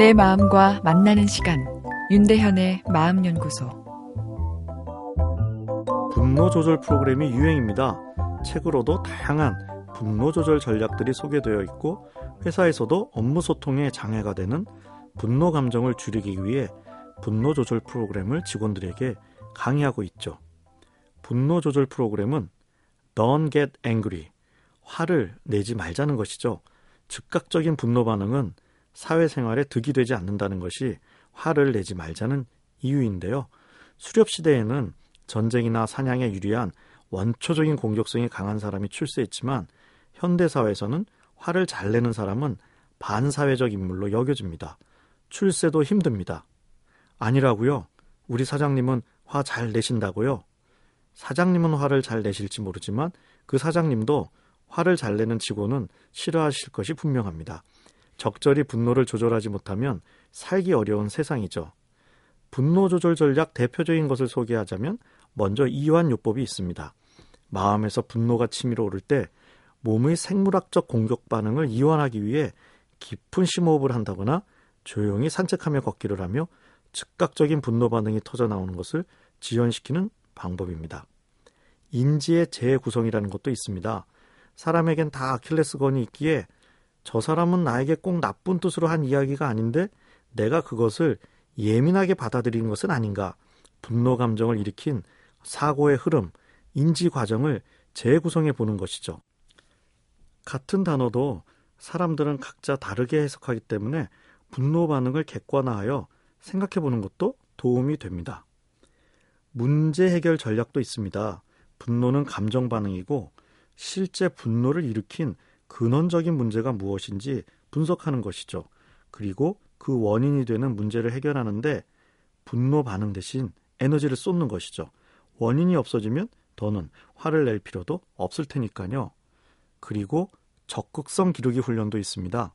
내 마음과 만나는 시간 윤대현의 마음연구소 분노 조절 프로그램이 유행입니다. 책으로도 다양한 분노 조절 전략들이 소개되어 있고 회사에서도 업무 소통에 장애가 되는 분노 감정을 줄이기 위해 분노 조절 프로그램을 직원들에게 강의하고 있죠. 분노 조절 프로그램은 Don't get angry. 화를 내지 말자는 것이죠. 즉각적인 분노 반응은 사회생활에 득이 되지 않는다는 것이 화를 내지 말자는 이유인데요. 수렵 시대에는 전쟁이나 사냥에 유리한 원초적인 공격성이 강한 사람이 출세했지만 현대 사회에서는 화를 잘 내는 사람은 반사회적 인물로 여겨집니다. 출세도 힘듭니다. 아니라고요? 우리 사장님은 화 잘 내신다고요? 사장님은 화를 잘 내실지 모르지만 그 사장님도 화를 잘 내는 직원은 싫어하실 것이 분명합니다. 적절히 분노를 조절하지 못하면 살기 어려운 세상이죠. 분노 조절 전략 대표적인 것을 소개하자면 먼저 이완요법이 있습니다. 마음에서 분노가 치밀어 오를 때 몸의 생물학적 공격 반응을 이완하기 위해 깊은 심호흡을 한다거나 조용히 산책하며 걷기를 하며 즉각적인 분노 반응이 터져 나오는 것을 지연시키는 방법입니다. 인지의 재구성이라는 것도 있습니다. 사람에겐 다 아킬레스건이 있기에 저 사람은 나에게 꼭 나쁜 뜻으로 한 이야기가 아닌데 내가 그것을 예민하게 받아들이는 것은 아닌가. 분노 감정을 일으킨 사고의 흐름, 인지 과정을 재구성해 보는 것이죠. 같은 단어도 사람들은 각자 다르게 해석하기 때문에 분노 반응을 객관화하여 생각해 보는 것도 도움이 됩니다. 문제 해결 전략도 있습니다. 분노는 감정 반응이고 실제 분노를 일으킨 근원적인 문제가 무엇인지 분석하는 것이죠. 그리고 그 원인이 되는 문제를 해결하는데 분노 반응 대신 에너지를 쏟는 것이죠. 원인이 없어지면 더는 화를 낼 필요도 없을 테니까요. 그리고 적극성 기르기 훈련도 있습니다.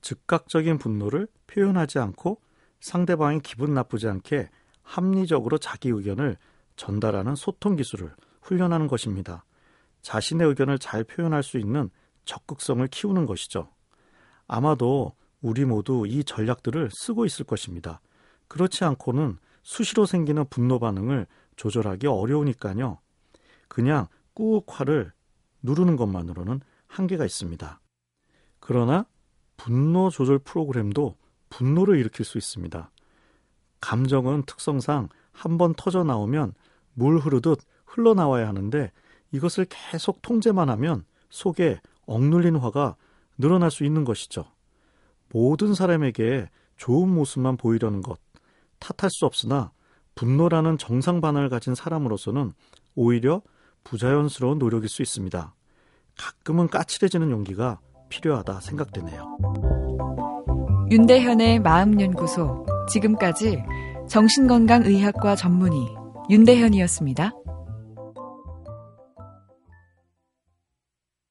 즉각적인 분노를 표현하지 않고 상대방이 기분 나쁘지 않게 합리적으로 자기 의견을 전달하는 소통 기술을 훈련하는 것입니다. 자신의 의견을 잘 표현할 수 있는 적극성을 키우는 것이죠. 아마도 우리 모두 이 전략들을 쓰고 있을 것입니다. 그렇지 않고는 수시로 생기는 분노 반응을 조절하기 어려우니까요. 그냥 꾹 화를 누르는 것만으로는 한계가 있습니다. 그러나 분노 조절 프로그램도 분노를 일으킬 수 있습니다. 감정은 특성상 한 번 터져 나오면 물 흐르듯 흘러나와야 하는데 이것을 계속 통제만 하면 속에 억눌린 화가 늘어날 수 있는 것이죠. 모든 사람에게 좋은 모습만 보이려는 것 탓할 수 없으나 분노라는 정상 반응을 가진 사람으로서는 오히려 부자연스러운 노력일 수 있습니다. 가끔은 까칠해지는 용기가 필요하다 생각되네요. 윤대현의 마음연구소 지금까지 정신건강의학과 전문의 윤대현이었습니다.